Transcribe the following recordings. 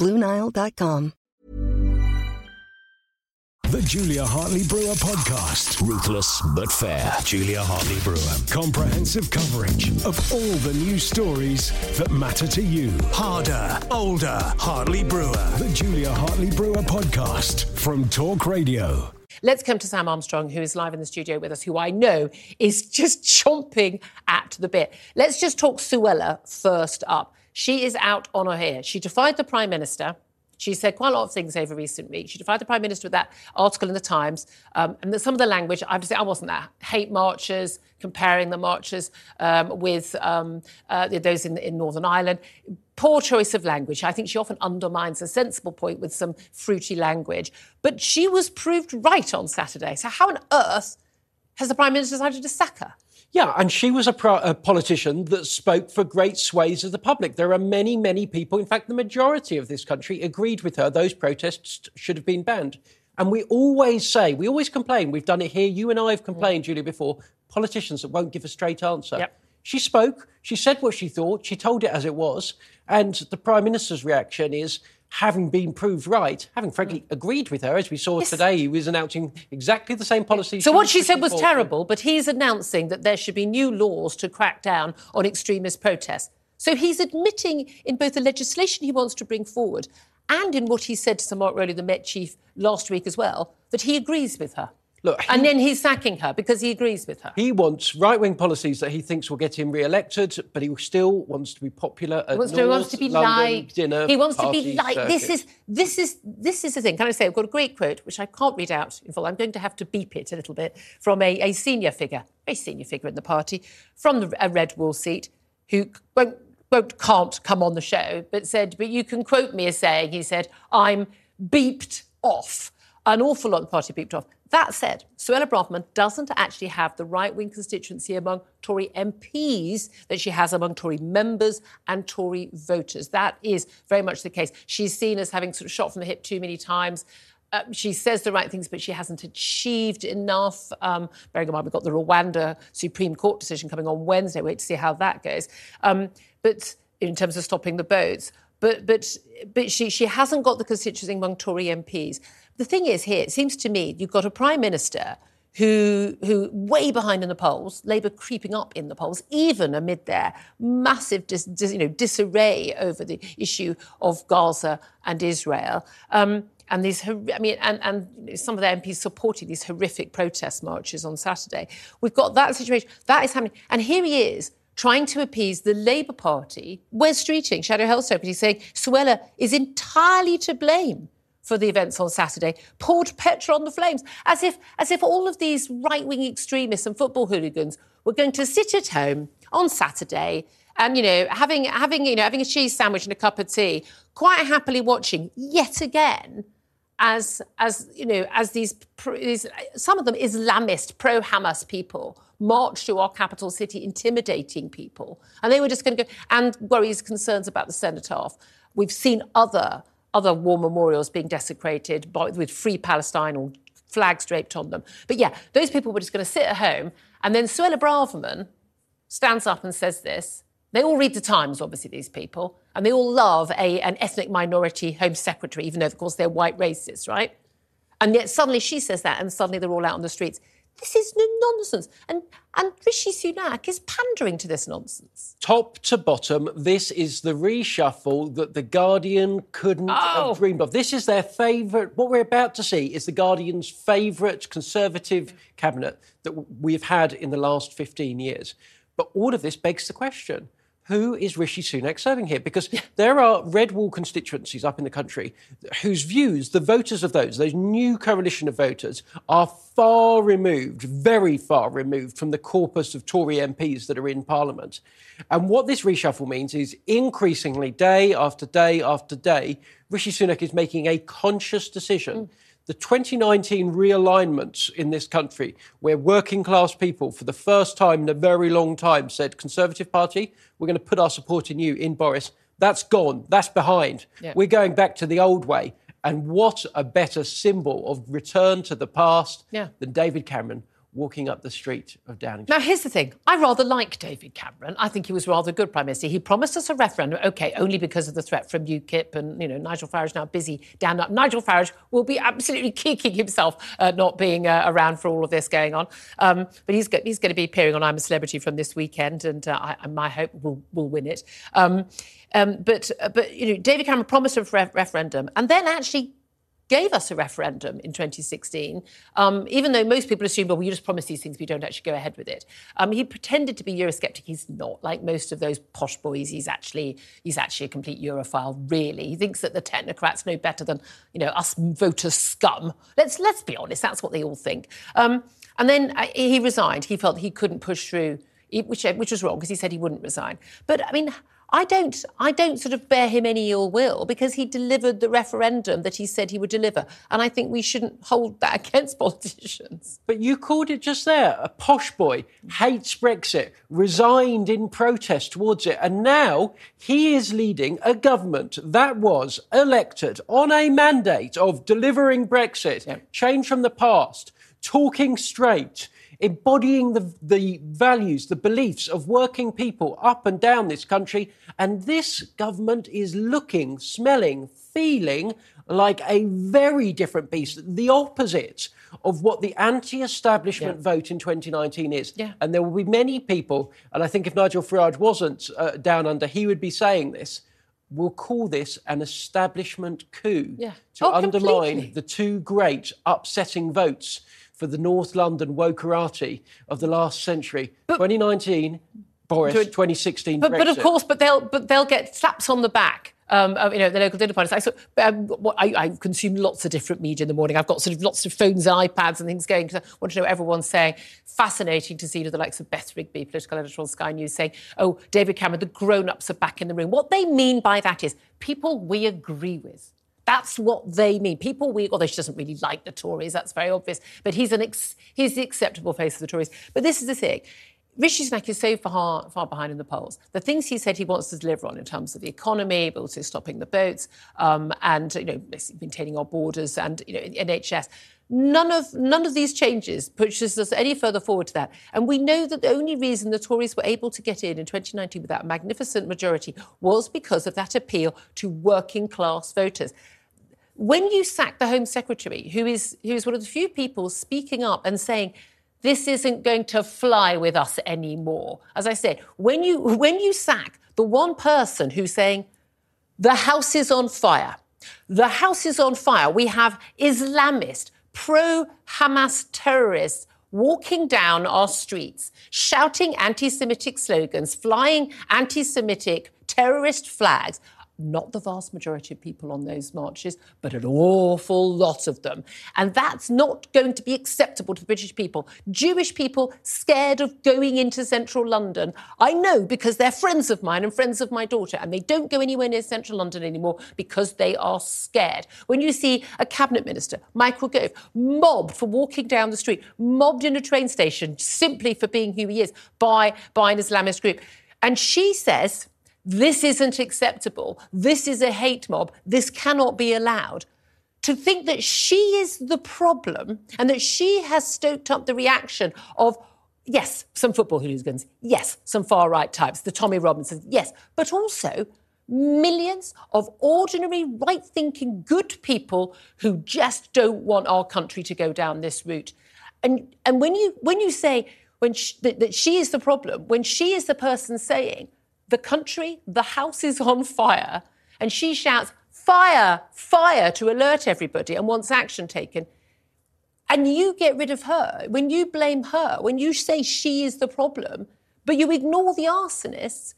BlueNile.com. The Julia Hartley Brewer Podcast. Ruthless but fair. Julia Hartley Brewer. Comprehensive coverage of all the news stories that matter to you. Harder, older, Hartley Brewer. The Julia Hartley Brewer Podcast from Talk Radio. Let's come to Sam Armstrong, who is live in the studio with us, who I know is just chomping at the bit. Let's just talk Suella first up. She is out on her hair. She defied the Prime Minister. She said quite a lot of things over recent weeks. She defied the Prime Minister with that article in the Times. Um, and some of the language, I have to say, I wasn't that. Hate marches, comparing the marches um, with um, uh, those in, in Northern Ireland. Poor choice of language. I think she often undermines a sensible point with some fruity language. But she was proved right on Saturday. So, how on earth has the Prime Minister decided to sack her? Yeah, and she was a, pro- a, politician that spoke for great swathes of the public. There are many, many people, in fact, the majority of this country agreed with her. Those protests should have been banned. And we always say, we always complain, we've done it here, you and I have complained, Julia, before, politicians that won't give a straight answer. Yep. She spoke, she said what she thought, she told it as it was, and the Prime Minister's reaction is, having been proved right, having frankly mm. agreed with her, as we saw Yes. today, he was announcing exactly the same policy. So what she said was terrible, but he's announcing that there should be new laws to crack down on extremist protests. So he's admitting in both the legislation he wants to bring forward and in what he said to Sir Mark Rowley, the Met chief, last week as well, that he agrees with her. Look, and then he's sacking her because he agrees with her. He wants right wing policies that he thinks will get him re elected, but he still wants to be popular at He wants, to, North wants to be London liked. dinner he wants to be liked. This is this is this is the thing. Can I say I've got a great quote which I can't read out in full. I'm going to have to beep it a little bit from a, a senior figure, a senior figure in the party, from the, a red wall seat, who won't, won't can't come on the show, but said, but you can quote me as saying, he said, I'm beeped off. An awful lot of the party peeped off. That said, Suella Braverman doesn't actually have the right wing constituency among Tory MPs that she has among Tory members and Tory voters. That is very much the case. She's seen as having sort of shot from the hip too many times. Uh, she says the right things, but she hasn't achieved enough. Um, bearing in mind, we've got the Rwanda Supreme Court decision coming on Wednesday. We'll wait to see how that goes. Um, but in terms of stopping the boats, but but but she she hasn't got the constituency among Tory MPs. The thing is, here it seems to me you've got a prime minister who who way behind in the polls, Labour creeping up in the polls, even amid their massive dis, dis- you know disarray over the issue of Gaza and Israel. Um, and these, I mean, and, and some of the MPs supporting these horrific protest marches on Saturday. We've got that situation. That is happening. And here he is trying to appease the Labour Party. Wes Streeting, Shadow Health Secretary, saying Suella is entirely to blame for the events on Saturday, poured petrol on the flames, as if as if all of these right-wing extremists and football hooligans were going to sit at home on Saturday and you know having having you know having a cheese sandwich and a cup of tea, quite happily watching yet again as as you know as these, these some of them Islamist pro Hamas people march to our capital city, intimidating people, and they were just going to go and worries concerns about the cenotaph. We've seen other other war memorials being desecrated by, with free Palestine or flags draped on them. But yeah, those people were just going to sit at home, and then Suella Braverman stands up and says this. They all read the Times, obviously, these people, and they all love a, an ethnic minority Home Secretary, even though, of course, they're white racists, right? And yet suddenly she says that, and suddenly they're all out on the streets. This is nonsense. And and Rishi Sunak is pandering to this nonsense. Top to bottom, this is the reshuffle that the Guardian couldn't Oh. have dreamed of. This is their favourite. What we're about to see is the Guardian's favourite Conservative cabinet that we've had in the last 15 years. But all of this begs the question. Who is Rishi Sunak serving here? Because there are red wall constituencies up in the country whose views, the voters of those, those new coalition of voters, are far removed, very far removed from the corpus of Tory MPs that are in Parliament. And what this reshuffle means is increasingly, day after day after day, Rishi Sunak is making a conscious decision. Mm. The 2019 realignment in this country, where working class people, for the first time in a very long time, said, Conservative Party, we're going to put our support in you, in Boris, that's gone. That's behind. Yeah. We're going back to the old way. And what a better symbol of return to the past Yeah. than David Cameron walking up the street of Downing Street. Now, here's the thing. I rather like David Cameron. I think he was rather good Prime Minister. He promised us a referendum, OK, only because of the threat from UKIP and, you know, Nigel Farage now busy down up. Nigel Farage will be absolutely kicking himself uh, not being uh, around for all of this going on. Um, but he's, go- he's going to be appearing on I'm a Celebrity from this weekend, and uh, I, my hope will will win it. Um, um, but, uh, but, you know, David Cameron promised a re- referendum and then actually gave us a referendum in 2016, um, even though most people assume, well, we just promise these things, we don't actually go ahead with it. Um, he pretended to be Eurosceptic. He's not. Like most of those posh boys, he's actually he's actually a complete Europhile. Really, he thinks that the technocrats know better than you know us voters scum. Let's let's be honest. That's what they all think. Um, and then uh, he resigned. He felt he couldn't push through, which which was wrong because he said he wouldn't resign. But I mean. I don't, I don't sort of bear him any ill will because he delivered the referendum that he said he would deliver, and I think we shouldn't hold that against politicians. But you called it just there. A posh boy hates Brexit, resigned in protest towards it, and now he is leading a government that was elected on a mandate of delivering Brexit, change from the past, talking straight. Embodying the, the values, the beliefs of working people up and down this country. And this government is looking, smelling, feeling like a very different beast, the opposite of what the anti establishment Yeah. vote in 2019 is. Yeah. And there will be many people, and I think if Nigel Farage wasn't uh, down under, he would be saying this. We'll call this an establishment coup Yeah. to Oh, undermine completely. the two great upsetting votes for the North London wokerati of the last century 2019, Boris, 2016, But, but of course, but they'll but they'll get slaps on the back. Um, of, you know, the local dinner parties. I, um, what, I, I consume lots of different media in the morning. I've got sort of lots of phones and iPads and things going because I want to know what everyone's saying. Fascinating to see the likes of Beth Rigby, political editor on Sky News, saying, "Oh, David Cameron, the grown-ups are back in the room." What they mean by that is people we agree with. That's what they mean. People we, although she doesn't really like the Tories, that's very obvious. But he's an ex, he's the acceptable face of the Tories. But this is the thing. Rishi Sunak is so far, far behind in the polls. The things he said he wants to deliver on in terms of the economy, but also stopping the boats, um, and you know, maintaining our borders and you know, NHS. None of none of these changes pushes us any further forward to that. And we know that the only reason the Tories were able to get in in 2019 with that magnificent majority was because of that appeal to working class voters when you sack the Home Secretary, who is who is one of the few people speaking up and saying this isn't going to fly with us anymore. As I said, when you when you sack the one person who's saying the house is on fire, the house is on fire. We have Islamist, pro Hamas terrorists walking down our streets, shouting anti Semitic slogans, flying anti Semitic terrorist flags. Not the vast majority of people on those marches, but an awful lot of them. And that's not going to be acceptable to the British people. Jewish people scared of going into central London. I know because they're friends of mine and friends of my daughter, and they don't go anywhere near central London anymore because they are scared. When you see a cabinet minister, Michael Gove, mobbed for walking down the street, mobbed in a train station simply for being who he is by, by an Islamist group. And she says, this isn't acceptable. This is a hate mob. This cannot be allowed. To think that she is the problem and that she has stoked up the reaction of, yes, some football hooligans, yes, some far right types, the Tommy Robinsons, yes, but also millions of ordinary, right thinking, good people who just don't want our country to go down this route. And and when you when you say when she, that, that she is the problem, when she is the person saying the country, the house is on fire, and she shouts fire, fire to alert everybody and wants action taken. And you get rid of her, when you blame her, when you say she is the problem, but you ignore the arsonists,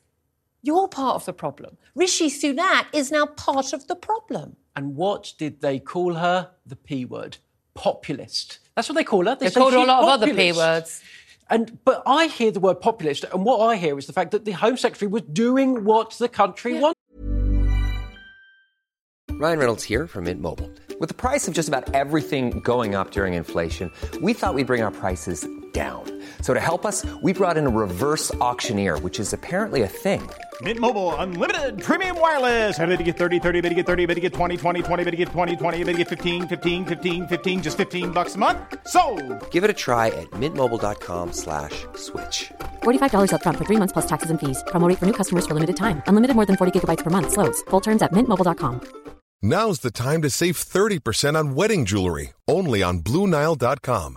you're part of the problem. Rishi Sunak is now part of the problem. And what did they call her? The P word. Populist. That's what they call her. They They've called her a lot populist. of other P words. And but I hear the word populist, and what I hear is the fact that the Home Secretary was doing what the country yeah. wanted. Ryan Reynolds here from Mint Mobile. With the price of just about everything going up during inflation, we thought we'd bring our prices down. So to help us, we brought in a reverse auctioneer, which is apparently a thing. Mint Mobile unlimited premium wireless. Ready to get 30, 30, bit to get 30, bit to get 20, 20, 20, bit to get 20, 20, bit to get 15, 15, 15, 15 just 15 bucks a month. So, Give it a try at mintmobile.com/switch. slash $45 up front for 3 months plus taxes and fees. Promo for new customers for limited time. Unlimited more than 40 gigabytes per month slows. Full terms at mintmobile.com. Now's the time to save 30% on wedding jewelry, only on bluenile.com.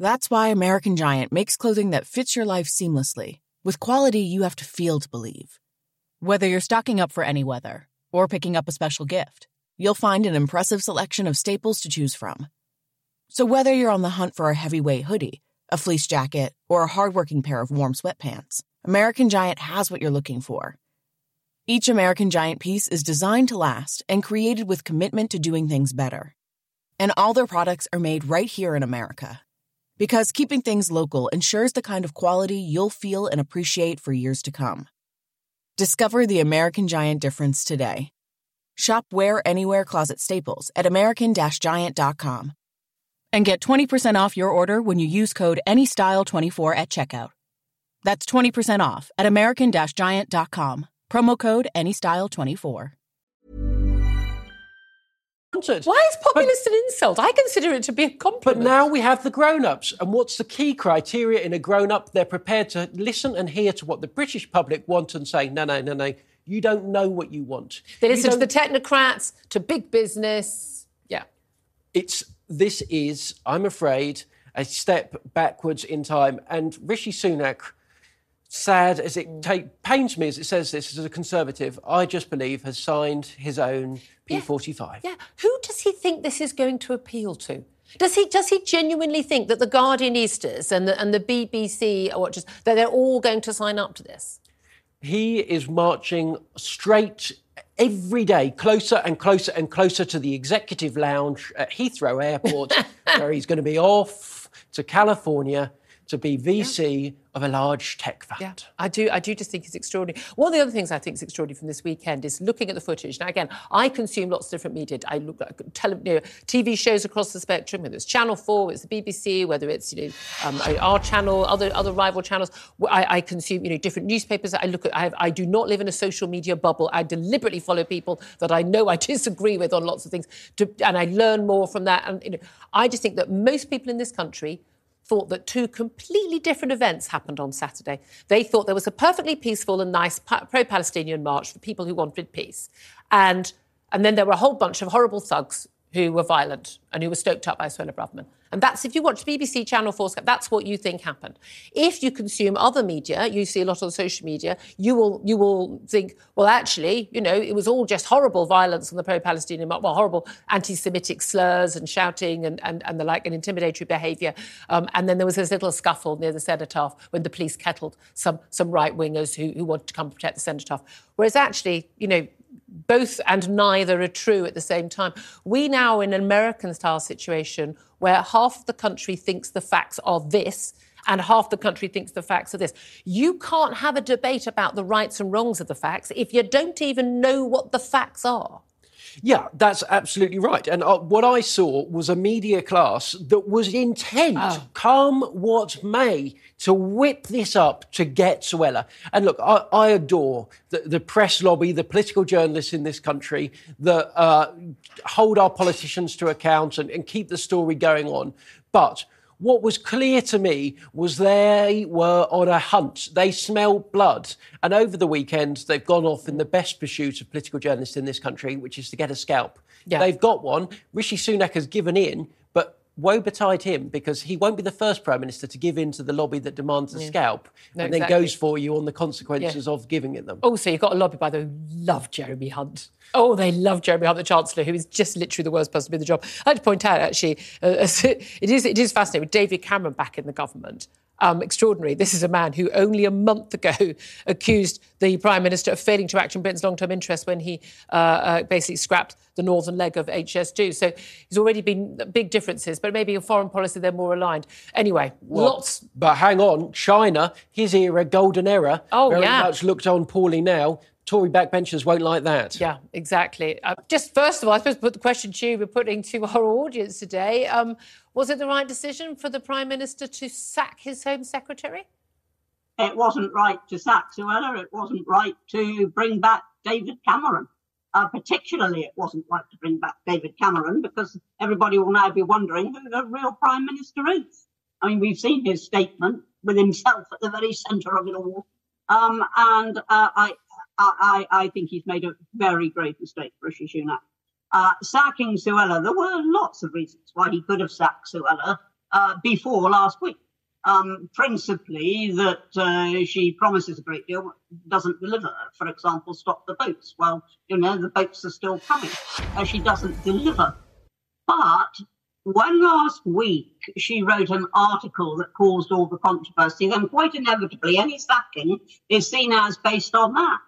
That's why American Giant makes clothing that fits your life seamlessly, with quality you have to feel to believe. Whether you're stocking up for any weather or picking up a special gift, you'll find an impressive selection of staples to choose from. So whether you're on the hunt for a heavyweight hoodie, a fleece jacket, or a hardworking pair of warm sweatpants, American Giant has what you're looking for. Each American Giant piece is designed to last and created with commitment to doing things better. And all their products are made right here in America. Because keeping things local ensures the kind of quality you'll feel and appreciate for years to come. Discover the American Giant difference today. Shop Wear Anywhere Closet Staples at American-Giant.com. And get 20% off your order when you use code ANYSTYLE24 at checkout. That's 20% off at American-Giant.com. Promo code ANYSTYLE24. Why is populist but, an insult? I consider it to be a compliment. But now we have the grown ups. And what's the key criteria in a grown up? They're prepared to listen and hear to what the British public want and say, no, no, no, no, you don't know what you want. They listen to the technocrats, to big business. Yeah. It's this is, I'm afraid, a step backwards in time. And Rishi Sunak sad as it mm. take, pains me as it says this as a conservative, I just believe has signed his own P45. Yeah. yeah. Who does he think this is going to appeal to? Does he does he genuinely think that the Guardianistas and the and the BBC that they're all going to sign up to this? He is marching straight every day closer and closer and closer to the executive lounge at Heathrow Airport, where he's going to be off to California to be VC yeah. of a large tech fund. Yeah, I do. I do just think it's extraordinary. One of the other things I think is extraordinary from this weekend is looking at the footage. Now, again, I consume lots of different media. I look at tele, you know, TV shows across the spectrum, whether it's Channel Four, whether it's the BBC, whether it's you know um, our channel, other other rival channels. I, I, consume you know different newspapers. I look at. I, have, I do not live in a social media bubble. I deliberately follow people that I know I disagree with on lots of things, to, and I learn more from that. And you know, I just think that most people in this country thought that two completely different events happened on Saturday. They thought there was a perfectly peaceful and nice pro Palestinian march for people who wanted peace. And, and then there were a whole bunch of horrible thugs who were violent and who were stoked up by Suella Braverman. And that's if you watch BBC Channel 4, that's what you think happened. If you consume other media, you see a lot on social media, you will you will think, well, actually, you know, it was all just horrible violence on the pro-Palestinian, well, horrible anti-Semitic slurs and shouting and, and, and the like, and intimidatory behaviour. Um, and then there was this little scuffle near the cenotaph when the police kettled some some right-wingers who, who wanted to come protect the cenotaph. Whereas actually, you know, both and neither are true at the same time. We now in an American style situation where half the country thinks the facts are this and half the country thinks the facts are this. You can't have a debate about the rights and wrongs of the facts if you don't even know what the facts are. Yeah, that's absolutely right. And uh, what I saw was a media class that was intent, Oh. come what may, to whip this up to get Suella. And look, I, I adore the, the press lobby, the political journalists in this country that uh, hold our politicians to account and, and keep the story going on. But what was clear to me was they were on a hunt. They smelled blood. And over the weekend, they've gone off in the best pursuit of political journalists in this country, which is to get a scalp. Yeah. They've got one. Rishi Sunak has given in, woe betide him because he won't be the first Prime Minister to give in to the lobby that demands a scalp No, and then goes for you on the consequences of giving it them. Also, you've got a lobby, by the love Jeremy Hunt. Oh, they love Jeremy Hunt, the Chancellor, who is just literally the worst person to be in the job. I'd like to point out, actually, uh, it, is, it is fascinating with David Cameron back in the government. Um, extraordinary. This is a man who only a month ago accused the Prime Minister of failing to act in Britain's long term interests when he uh, uh, basically scrapped the northern leg of HS2. So he's already been big differences, but maybe in foreign policy they're more aligned. Anyway, lots. But hang on, China, his era, golden era, Oh, very yeah. much looked on poorly now. Tory backbenchers won't like that. Yeah, exactly. Uh, just first of all, I suppose put the question to you we're putting to our audience today. Um, was it the right decision for the Prime Minister to sack his Home Secretary? It wasn't right to sack Suella. It wasn't right to bring back David Cameron. Uh, particularly, it wasn't right to bring back David Cameron because everybody will now be wondering who the real Prime Minister is. I mean, we've seen his statement with himself at the very centre of it all. Um, and uh, I, I, I think he's made a very grave mistake, Rishi Sunak. Uh, sacking Suella, there were lots of reasons why he could have sacked Suella uh, before last week. Um, principally that uh, she promises a great deal, doesn't deliver. For example, stop the boats. Well, you know, the boats are still coming. She doesn't deliver. But when last week she wrote an article that caused all the controversy, then quite inevitably any sacking is seen as based on that.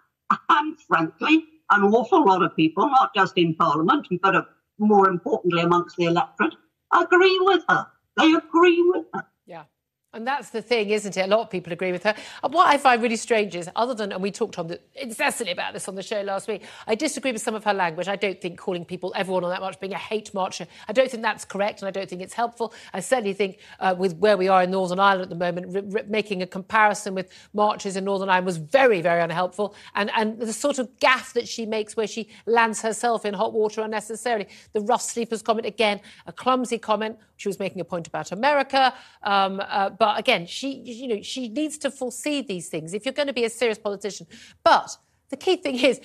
And frankly, an awful lot of people, not just in Parliament, but uh, more importantly amongst the electorate, agree with her. They agree with her. And that's the thing, isn't it? A lot of people agree with her. What I find really strange is, other than, and we talked on the, incessantly about this on the show last week, I disagree with some of her language. I don't think calling people, everyone on that march, being a hate marcher, I don't think that's correct and I don't think it's helpful. I certainly think uh, with where we are in Northern Ireland at the moment, r- r- making a comparison with marches in Northern Ireland was very, very unhelpful. And, and the sort of gaffe that she makes where she lands herself in hot water unnecessarily. The rough sleepers comment, again, a clumsy comment. She was making a point about America. Um, uh, but again, she, you know, she needs to foresee these things if you're going to be a serious politician. But the key thing is,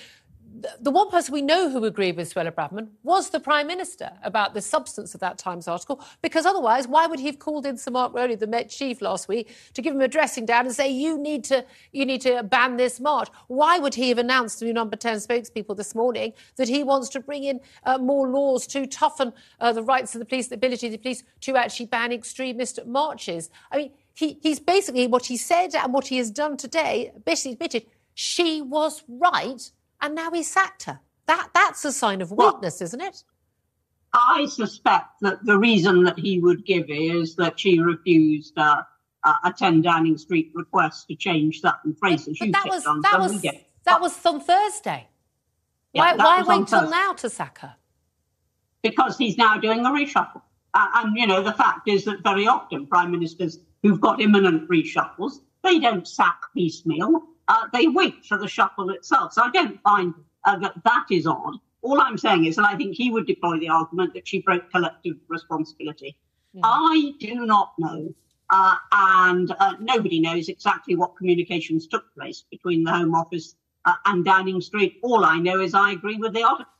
the- one person we know who agreed with Suella Braverman was the Prime Minister about the substance of that Times article, because otherwise, why would he have called in Sir Mark Rowley, the Met Chief, last week to give him a dressing down and say, you need to, you need to ban this march? Why would he have announced to number 10 spokespeople this morning that he wants to bring in uh, more laws to toughen uh, the rights of the police, the ability of the police to actually ban extremist marches? I mean, he, he's basically what he said and what he has done today, basically admitted she was right and now he sacked her. That that's a sign of weakness, isn't it? I suspect that the reason that he would give is that she refused uh, a 10 Downing Street request to change certain phrases. But You that was on that was that was on Thursday. Yeah, why why wait till now to sack her? because he's now doing a reshuffle. Uh, and, you know, the fact is that very often prime ministers who've got imminent reshuffles, they don't sack piecemeal. Uh, they wait for the shuffle itself. So I don't find uh, that that is odd. All I'm saying is that I think he would deploy the argument that she broke collective responsibility. I do not know, uh, and uh, nobody knows exactly what communications took place between the Home Office uh, and Downing Street. All I know is I agree with the article.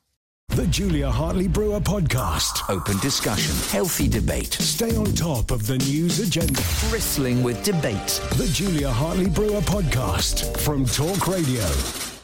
The Julia Hartley Brewer Podcast. Open discussion, healthy debate, Stay on top of the news agenda. bristling with debate. The Julia Hartley Brewer Podcast from Talk Radio.